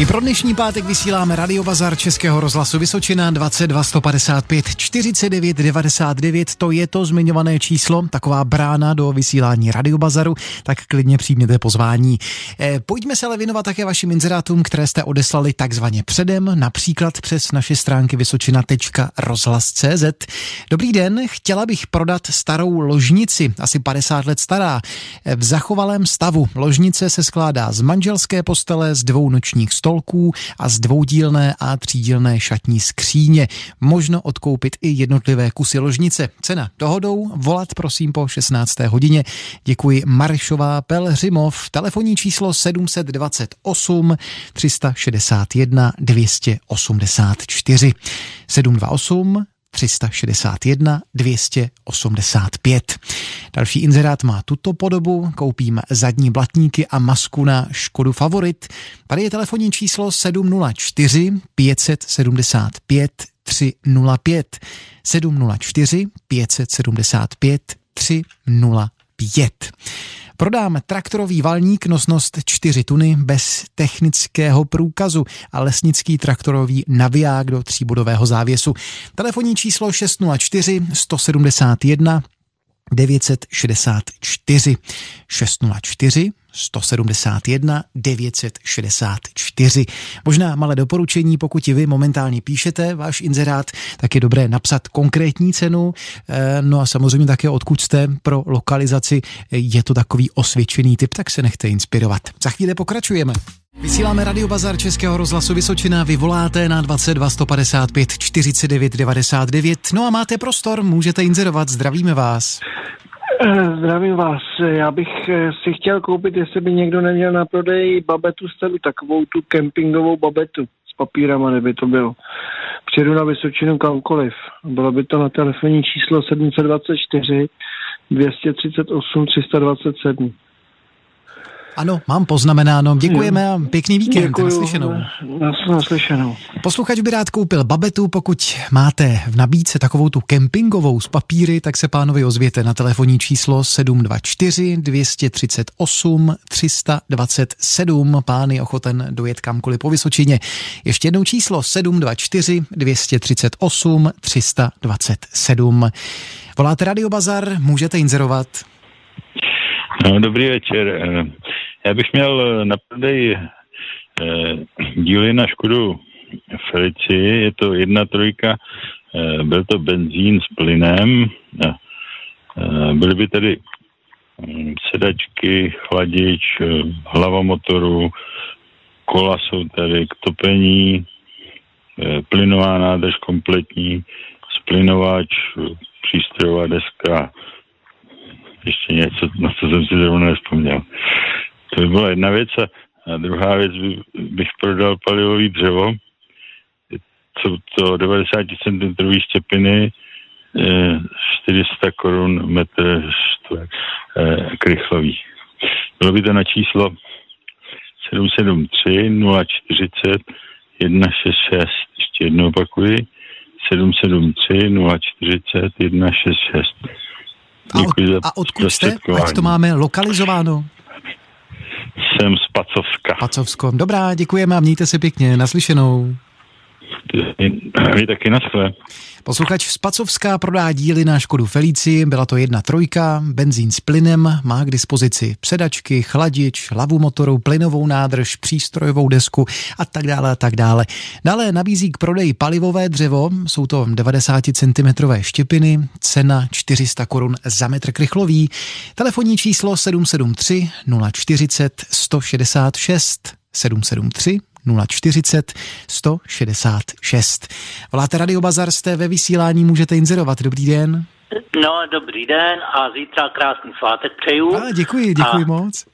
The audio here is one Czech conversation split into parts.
I pro dnešní pátek vysíláme Radiobazar Českého rozhlasu Vysočina 22 155 49 99. To je to zmiňované číslo, taková brána do vysílání Radiobazaru, tak klidně přijměte pozvání. E, pojďme se ale věnovat také vašim inzerátům, které jste odeslali takzvaně předem, například přes naše stránky vysočina.rozhlas.cz. Dobrý den, chtěla bych prodat starou ložnici, asi 50 let stará, v zachovalém stavu. Ložnice se skládá z manželské postele, z dvou nočních stolků a z dvoudílné a třídílné šatní skříně. Možno odkoupit i jednotlivé kusy ložnice. Cena dohodou, volat prosím po 16. hodině. Děkuji Maršová Pelhřimov, telefonní číslo 728 361 284 728 361 285. Další inzerát má tuto podobu, koupím zadní blatníky a masku na Škodu Favorit. Tady je telefonní číslo 704 575 305 704 575 305. Prodám traktorový valník nosnost 4 tuny bez technického průkazu a lesnický traktorový naviják do tříbodového závěsu. Telefonní číslo 604 171 964 604 171 964. Možná malé doporučení, pokud i vy momentálně píšete váš inzerát, tak je dobré napsat konkrétní cenu, eh, no a samozřejmě také odkud jste pro lokalizaci, je to takový osvědčený typ, tak se nechte inspirovat. Za chvíli pokračujeme. Vysíláme Radio Bazar Českého rozhlasu Vysočina, vyvoláte na 22 155 49 99, no a máte prostor, můžete inzerovat, zdravíme vás. Zdravím vás. Já bych eh, si chtěl koupit, jestli by někdo neměl na prodej babetu stelu, takovou tu kempingovou babetu s papírama, kdyby to bylo. Přijedu na Vysočinu kamkoliv. Bylo by to na telefonní číslo 724 238 327. Ano, mám poznamenáno. Děkujeme a pěkný víkend. Děkuju, naslyšenou. Naslyšenou. Posluchač by rád koupil babetu, pokud máte v nabídce takovou tu kempingovou z papíry, tak se pánovi ozvěte na telefonní číslo 724 238 327. Pán je ochoten dojet kamkoliv po Vysočině. Ještě jednou číslo 724 238 327. Voláte Radio Bazar, můžete inzerovat. No, dobrý večer. Já bych měl na prodej eh, díly na Škodu Felici, je to jedna trojka, eh, byl to benzín s plynem, eh, byly by tady hm, sedačky, chladič, hlava motoru, kola jsou tady k topení, plynová nádrž kompletní, splinovač, přístrojová deska, ještě něco, na co jsem si zrovna nespomněl. To by byla jedna věc. A druhá věc by, bych prodal palivový dřevo. Jsou to 90 cm štěpiny, 400 korun metr eh, krychlový. Bylo by to na číslo 773 040 166. Ještě jednou opakuji. 773 040 166. Děkuji a, od, a odkud jste? Ať to máme lokalizováno. Jsem z Pacovska. Pacovsko. Dobrá, děkujeme a mějte se pěkně. Naslyšenou. Vy taky na své. Posluchač z Pacovská prodá díly na Škodu Felici, byla to jedna trojka, benzín s plynem, má k dispozici předačky, chladič, hlavu motoru, plynovou nádrž, přístrojovou desku a tak dále a tak dále. Dále nabízí k prodeji palivové dřevo, jsou to 90 cm štěpiny, cena 400 korun za metr krychlový, telefonní číslo 773 040 166 773 040 166. Voláte Radio Bazar, jste ve vysílání, můžete inzerovat. Dobrý den. No, dobrý den a zítra krásný svátek přeju. A, děkuji, děkuji a, moc.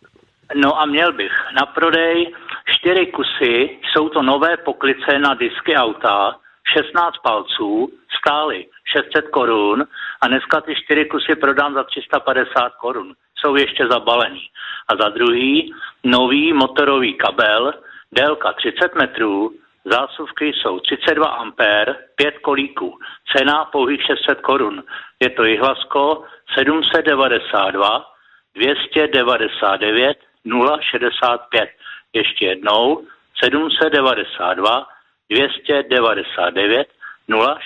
No a měl bych na prodej čtyři kusy, jsou to nové poklice na disky auta, 16 palců, stály 600 korun a dneska ty čtyři kusy prodám za 350 korun. Jsou ještě zabalený. A za druhý, nový motorový kabel, délka 30 metrů, zásuvky jsou 32 ampér, 5 kolíků, cena pouhých 600 korun. Je to Jihlasko 792 299 065. Ještě jednou 792 299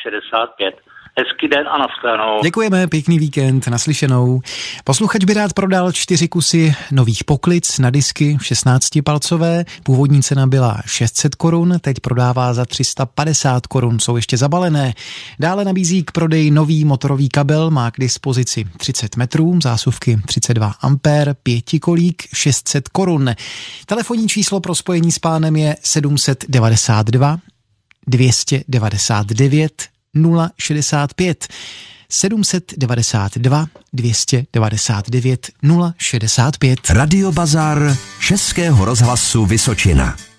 065. Hezký den a nashledanou. Děkujeme, pěkný víkend, naslyšenou. Posluchač by rád prodal čtyři kusy nových poklic na disky 16-palcové. Původní cena byla 600 korun, teď prodává za 350 korun, jsou ještě zabalené. Dále nabízí k prodeji nový motorový kabel, má k dispozici 30 metrů, zásuvky 32 ampér, pětikolík 600 korun. Telefonní číslo pro spojení s pánem je 792 299 065 792 299 065. Radio Bazar Českého rozhlasu Vysočina.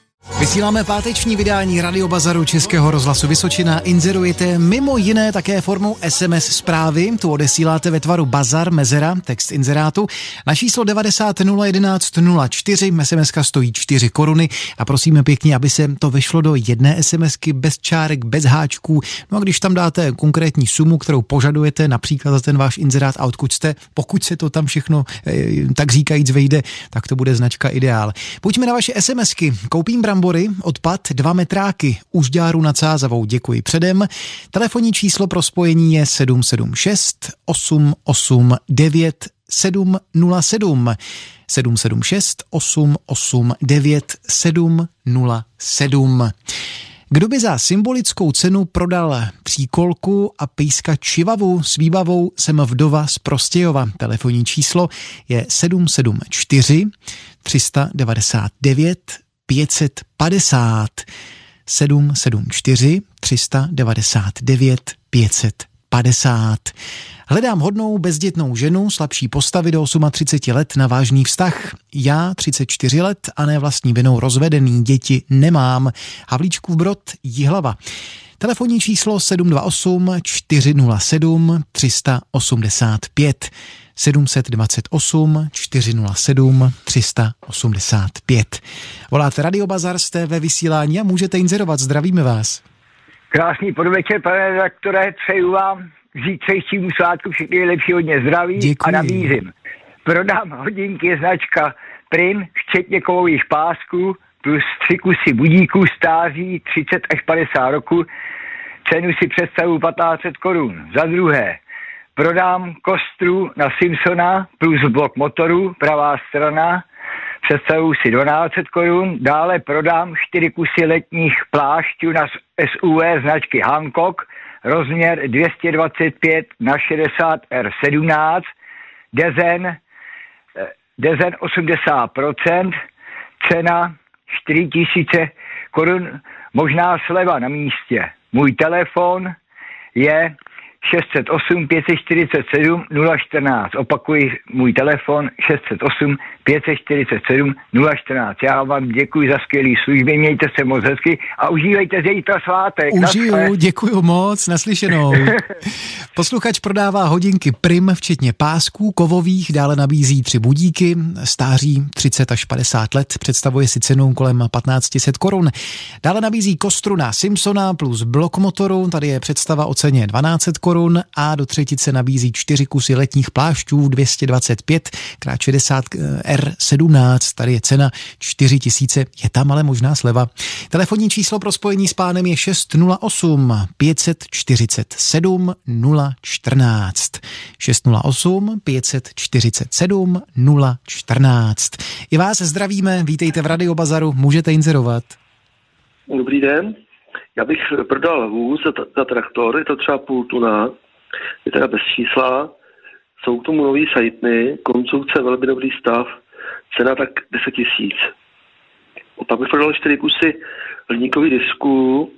Vysíláme páteční vydání Radiobazaru Českého rozhlasu Vysočina. Inzerujete mimo jiné také formou SMS zprávy. Tu odesíláte ve tvaru Bazar Mezera, text inzerátu. Na číslo 90 011 04 SMS stojí 4 koruny a prosíme pěkně, aby se to vešlo do jedné SMSky bez čárek, bez háčků. No a když tam dáte konkrétní sumu, kterou požadujete, například za ten váš inzerát a odkud jste, pokud se to tam všechno eh, tak říkajíc vejde, tak to bude značka ideál. Pojďme na vaše SMSky. Koupím brambory, odpad, dva metráky, užďáru nad Sázavou, děkuji předem. Telefonní číslo pro spojení je 776 889 707. 776 889 707. Kdo by za symbolickou cenu prodal příkolku a pejska čivavu s výbavou jsem vdova z Prostějova. Telefonní číslo je 774 399 550 774 399 550. Hledám hodnou bezdětnou ženu, slabší postavy do 38 let na vážný vztah. Já 34 let a ne vlastní vinou rozvedený, děti nemám. Havlíčkův brod, Jihlava. Telefonní číslo 728 407 385. 728 407 385. Voláte Radio Bazar, jste ve vysílání a můžete inzerovat. Zdravíme vás. Krásný podvečer, pane redaktore, přeju vám zítřejšímu svátku všechny nejlepší hodně zdraví Děkuji. a nabízím. Prodám hodinky značka Prim, včetně kovových pásků, plus tři kusy budíků stáří 30 až 50 roku. Cenu si představu 1500 korun. Za druhé, prodám kostru na Simpsona plus blok motoru, pravá strana, představu si 1200 korun. Dále prodám 4 kusy letních plášťů na SUV značky Hancock, rozměr 225 na 60 R17, dezen, eh, dezen 80%, cena 4000 korun, možná sleva na místě. Můj telefon je 608 547 014. Opakuji můj telefon 608 547 014. Já vám děkuji za skvělý služby, mějte se moc hezky a užívejte zítra svátek. Užiju, děkuji moc, naslyšenou. Posluchač prodává hodinky Prim, včetně pásků kovových, dále nabízí tři budíky, stáří 30 až 50 let, představuje si cenu kolem 1500 korun. Dále nabízí kostru na Simpsona plus blok motoru, tady je představa o ceně 1200 korun a do třetice nabízí čtyři kusy letních plášťů 225 x 60 R17, tady je cena 4000, je tam ale možná sleva. Telefonní číslo pro spojení s pánem je 608 547 014. 608 547 014. I vás zdravíme, vítejte v Radio Bazaru, můžete inzerovat. Dobrý den. Já bych prodal vůz za, za traktor, je to třeba půl tuna, je teda bez čísla, jsou k tomu nový sajtny, konstrukce velmi dobrý stav, cena tak 10 tisíc. Pak bych prodal čtyři kusy hliníkových disků,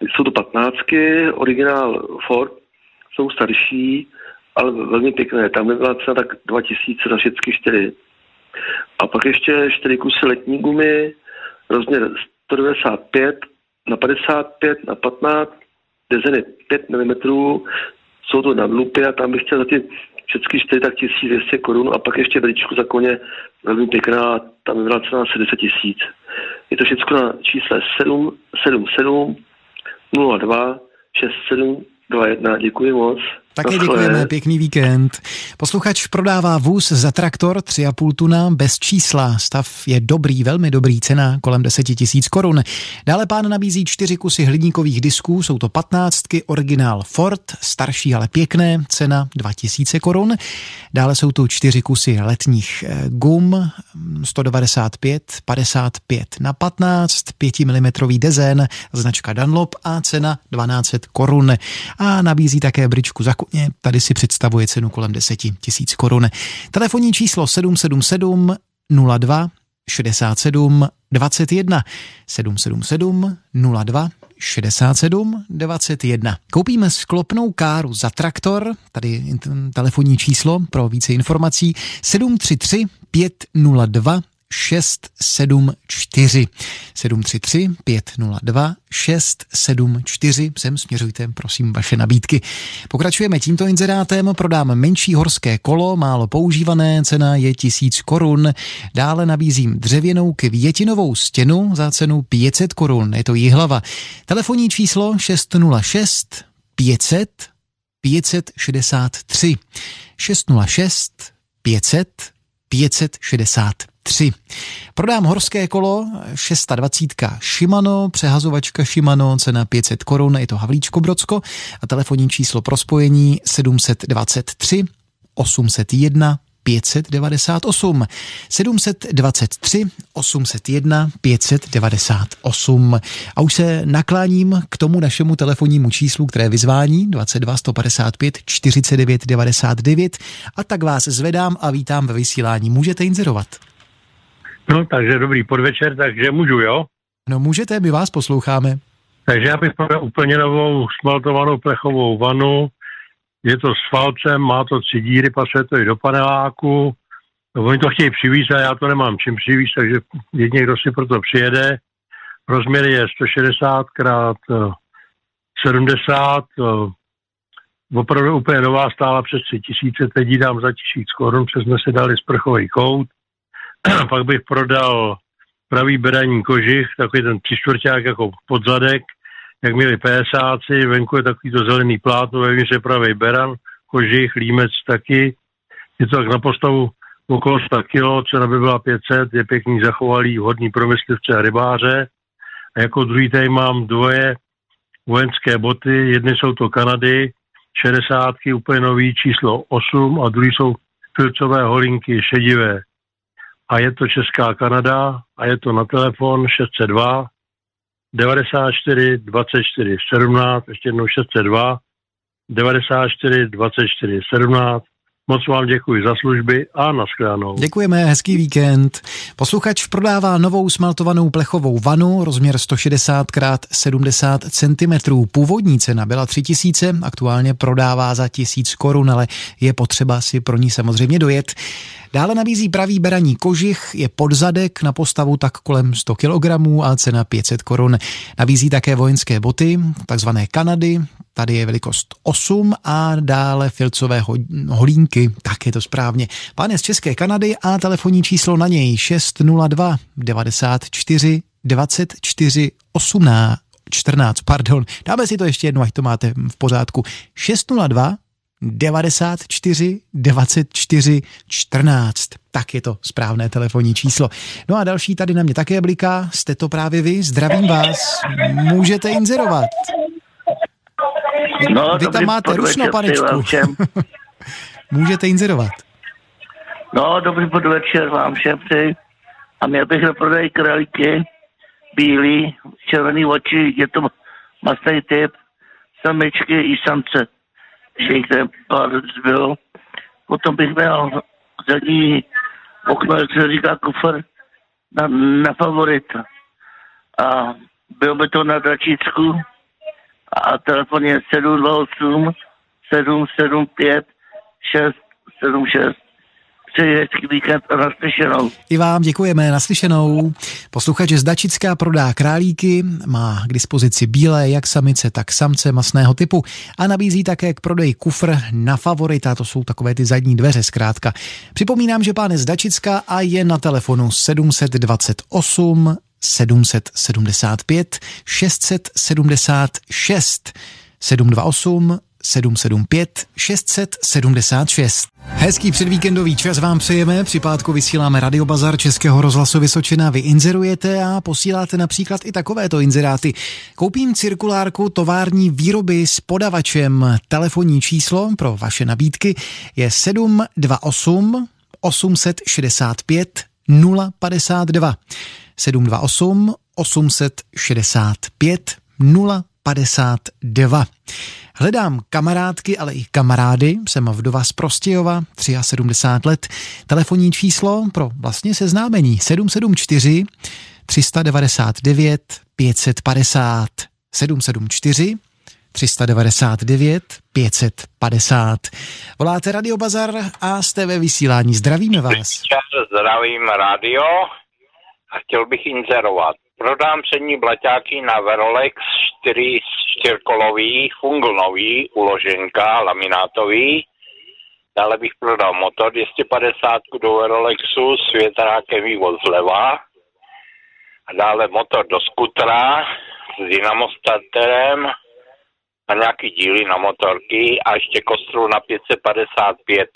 jsou to patnáctky, originál Ford, jsou starší, ale velmi pěkné. Tam by byla cena tak 2000 za všechny čtyři. A pak ještě čtyři kusy letní gumy, rozměr 195 na 55 na 15, dezeny 5 mm, jsou to nadlupy a tam bych chtěl za ty všechny čtyři tak 1200 korun a pak ještě veličku za koně velmi pěkná, tam by byla asi 10 tisíc. Je to všechno na čísle 777 02 67 21. Děkuji moc. Také děkujeme, pěkný víkend. Posluchač prodává vůz za traktor 3,5 tuna bez čísla. Stav je dobrý, velmi dobrý, cena kolem 10 tisíc korun. Dále pán nabízí čtyři kusy hliníkových disků, jsou to patnáctky, originál Ford, starší, ale pěkné, cena 2000 korun. Dále jsou tu čtyři kusy letních eh, gum, 195, 55 na 15, 5 mm dezen, značka Dunlop a cena 12 korun. A nabízí také bričku za koně, tady si představuje cenu kolem 10 tisíc korun. Telefonní číslo 777 02 67 21 777 02 67 21. Koupíme sklopnou káru za traktor, tady telefonní číslo pro více informací 733 502 674. 733 502 674. Sem směřujte, prosím, vaše nabídky. Pokračujeme tímto inzerátem. Prodám menší horské kolo, málo používané, cena je 1000 korun. Dále nabízím dřevěnou květinovou stěnu za cenu 500 korun. Je to jihlava. Telefonní číslo 606 500 563. 606 500 563. 3. Prodám horské kolo 620 Shimano, přehazovačka Shimano, cena 500 korun, je to Havlíčko Brodsko a telefonní číslo pro spojení 723 801 598 723 801 598. A už se nakláním k tomu našemu telefonnímu číslu, které vyzvání 22 155 49 99 a tak vás zvedám a vítám ve vysílání. Můžete inzerovat. No, takže dobrý podvečer, takže můžu, jo? No můžete, my vás posloucháme. Takže já bych prodal úplně novou smaltovanou plechovou vanu. Je to s falcem, má to tři díry, pasuje to i do paneláku. No, oni to chtějí přivízt a já to nemám čím přivízt, takže jedině, kdo si proto přijede. Rozměr je 160 krát 70, opravdu úplně nová, stála přes 3000, teď ji dám za tisíc korun, přes jsme si dali sprchový kout pak bych prodal pravý bedaní kožich, takový ten třičtvrták jako podzadek, jak měli PSáci, venku je takový to zelený plátno, vevnitř je pravý beran, kožich, límec taky. Je to tak na postavu okolo 100 kg, cena by byla 500, je pěkný zachovalý, hodný pro myslivce a rybáře. A jako druhý tady mám dvoje vojenské boty, jedny jsou to Kanady, 60 úplně nový, číslo 8 a druhý jsou filcové holinky šedivé a je to Česká Kanada a je to na telefon 602 94 24 17, ještě jednou 602 94 24 17 Moc vám děkuji za služby a nashledanou. Děkujeme, hezký víkend. Posluchač prodává novou smaltovanou plechovou vanu, rozměr 160 x 70 cm. Původní cena byla 3000, aktuálně prodává za 1000 korun, ale je potřeba si pro ní samozřejmě dojet. Dále nabízí pravý beraní kožich, je podzadek na postavu tak kolem 100 kg a cena 500 korun. Nabízí také vojenské boty, takzvané Kanady, tady je velikost 8 a dále filcové holínky, tak je to správně. Pán je z České Kanady a telefonní číslo na něj 602 94 24 18 14, pardon. Dáme si to ještě jednou, ať to máte v pořádku. 602 94 24 14. Tak je to správné telefonní číslo. No a další tady na mě také bliká. Jste to právě vy. Zdravím vás. Můžete inzerovat. No, vy tam máte rušno, panečku. Můžete inzerovat. No, dobrý podvečer vám všem přeji. A měl bych na prodej králíky, bílý, červený oči, je to masný typ, samičky i samce ten pár zbyl. Potom bych měl zadní okno, jak se říká, kufr na, na favorita. A byl by to na Dračícku a telefon je 728 775 676 přeji hezký víkend a naslyšenou. I vám děkujeme, naslyšenou. Posluchač z Dačická prodá králíky, má k dispozici bílé jak samice, tak samce masného typu a nabízí také k prodeji kufr na favorita, to jsou takové ty zadní dveře zkrátka. Připomínám, že pán je z Dačická a je na telefonu 728 775 676 728 775 676. Hezký předvíkendový čas vám přejeme. Při pátku vysíláme Radiobazar Českého rozhlasu Vysočina. Vy inzerujete a posíláte například i takovéto inzeráty. Koupím cirkulárku tovární výroby s podavačem. Telefonní číslo pro vaše nabídky je 728 865 052. 728 865 052. Hledám kamarádky, ale i kamarády. Jsem vdova z Prostějova, 73 let. Telefonní číslo pro vlastně seznámení 774 399 550 774 399 550. Voláte Radio Bazar a jste ve vysílání. Zdravíme vás. Zdravím radio chtěl bych inzerovat. Prodám přední blaťáky na Verolex 4 čtyřkolový, funglnový, uloženka, laminátový. Dále bych prodal motor 250 do Verolexu s větrákem vývoz zleva. A dále motor do skutra s dynamostarterem a nějaký díly na motorky a ještě kostru na 555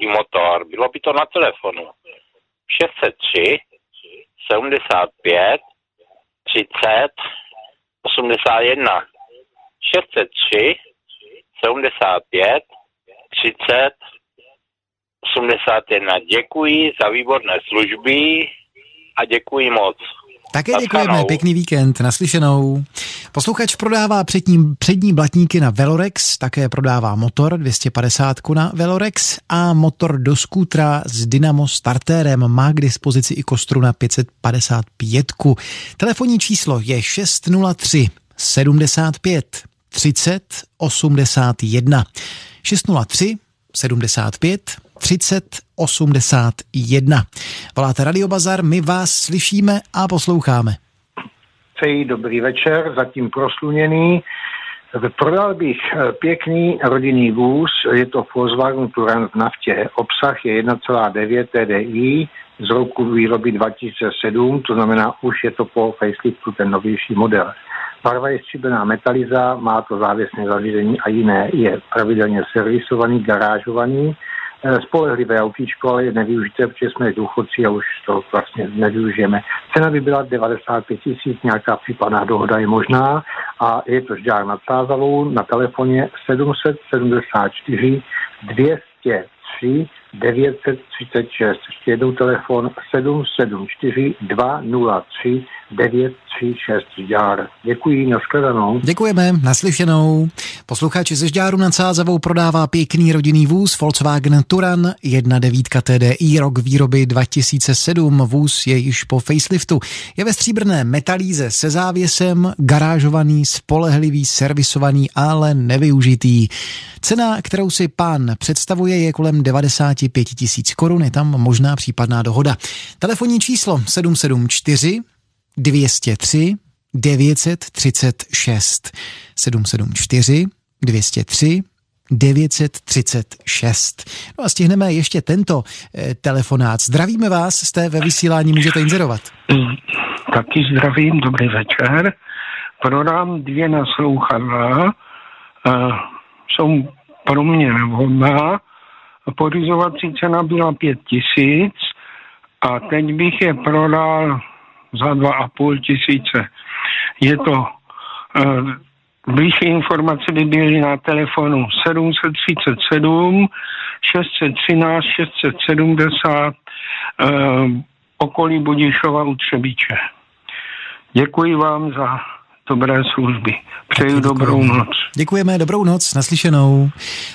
i motor. Bylo by to na telefonu. 603 75 30 81 603 75 30 81. Děkuji za výborné služby a děkuji moc. Také děkujeme, pěkný víkend, naslyšenou. Posluchač prodává přední, přední blatníky na Velorex, také prodává motor 250 na Velorex a motor do skútra s Dynamo startérem má k dispozici i kostru na 555. Telefonní číslo je 603 75 30 81. 603 75 30 81. Voláte Radio Bazar, my vás slyšíme a posloucháme. Přeji dobrý večer, zatím prosluněný. Prodal bych eh, pěkný rodinný vůz, je to Volkswagen Touran v naftě. Obsah je 1,9 TDI z roku výroby 2007, to znamená, už je to po faceliftu ten novější model. Barva je stříbená metaliza, má to závěsné zařízení a jiné. Je pravidelně servisovaný, garážovaný, spolehlivé autíčko, ale je nevyužité, protože jsme důchodci a už to vlastně nevyužijeme. Cena by byla 95 tisíc, nějaká případná dohoda je možná a je to žďár nad Sázavou na telefoně 774 203 936. Ještě jednou telefon 774 203 936 Žďár. Děkuji, nashledanou. Děkujeme, naslyšenou. Posluchači ze Žďáru nad Sázavou prodává pěkný rodinný vůz Volkswagen Turan 1.9 TDI, rok výroby 2007. Vůz je již po faceliftu. Je ve stříbrné metalíze se závěsem, garážovaný, spolehlivý, servisovaný, ale nevyužitý. Cena, kterou si pán představuje, je kolem 95 tisíc korun. Je tam možná případná dohoda. Telefonní číslo 774 203 936 774 203 936. No a stihneme ještě tento eh, telefonát. Zdravíme vás, jste ve vysílání, můžete inzerovat. Taky zdravím, dobrý večer. Prodám dvě naslouchadla, uh, jsou pro mě nevhodná. Pořizovací cena byla pět tisíc a teď bych je prodal za dva a půl tisíce. Je to uh, Blížší informace by byly na telefonu 737 613 670 uh, okolí Budišova u Třebíče. Děkuji vám za dobré služby. Přeju dobrou noc. Děkujeme, dobrou noc, naslyšenou.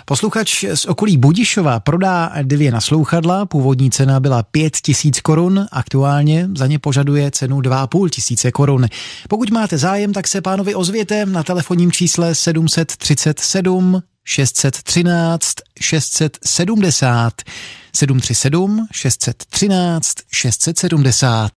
Posluchač z okolí Budišova prodá dvě naslouchadla, původní cena byla 5 tisíc korun, aktuálně za ně požaduje cenu 2,5 tisíce korun. Pokud máte zájem, tak se pánovi ozvěte na telefonním čísle 737 613 670 737 613 670.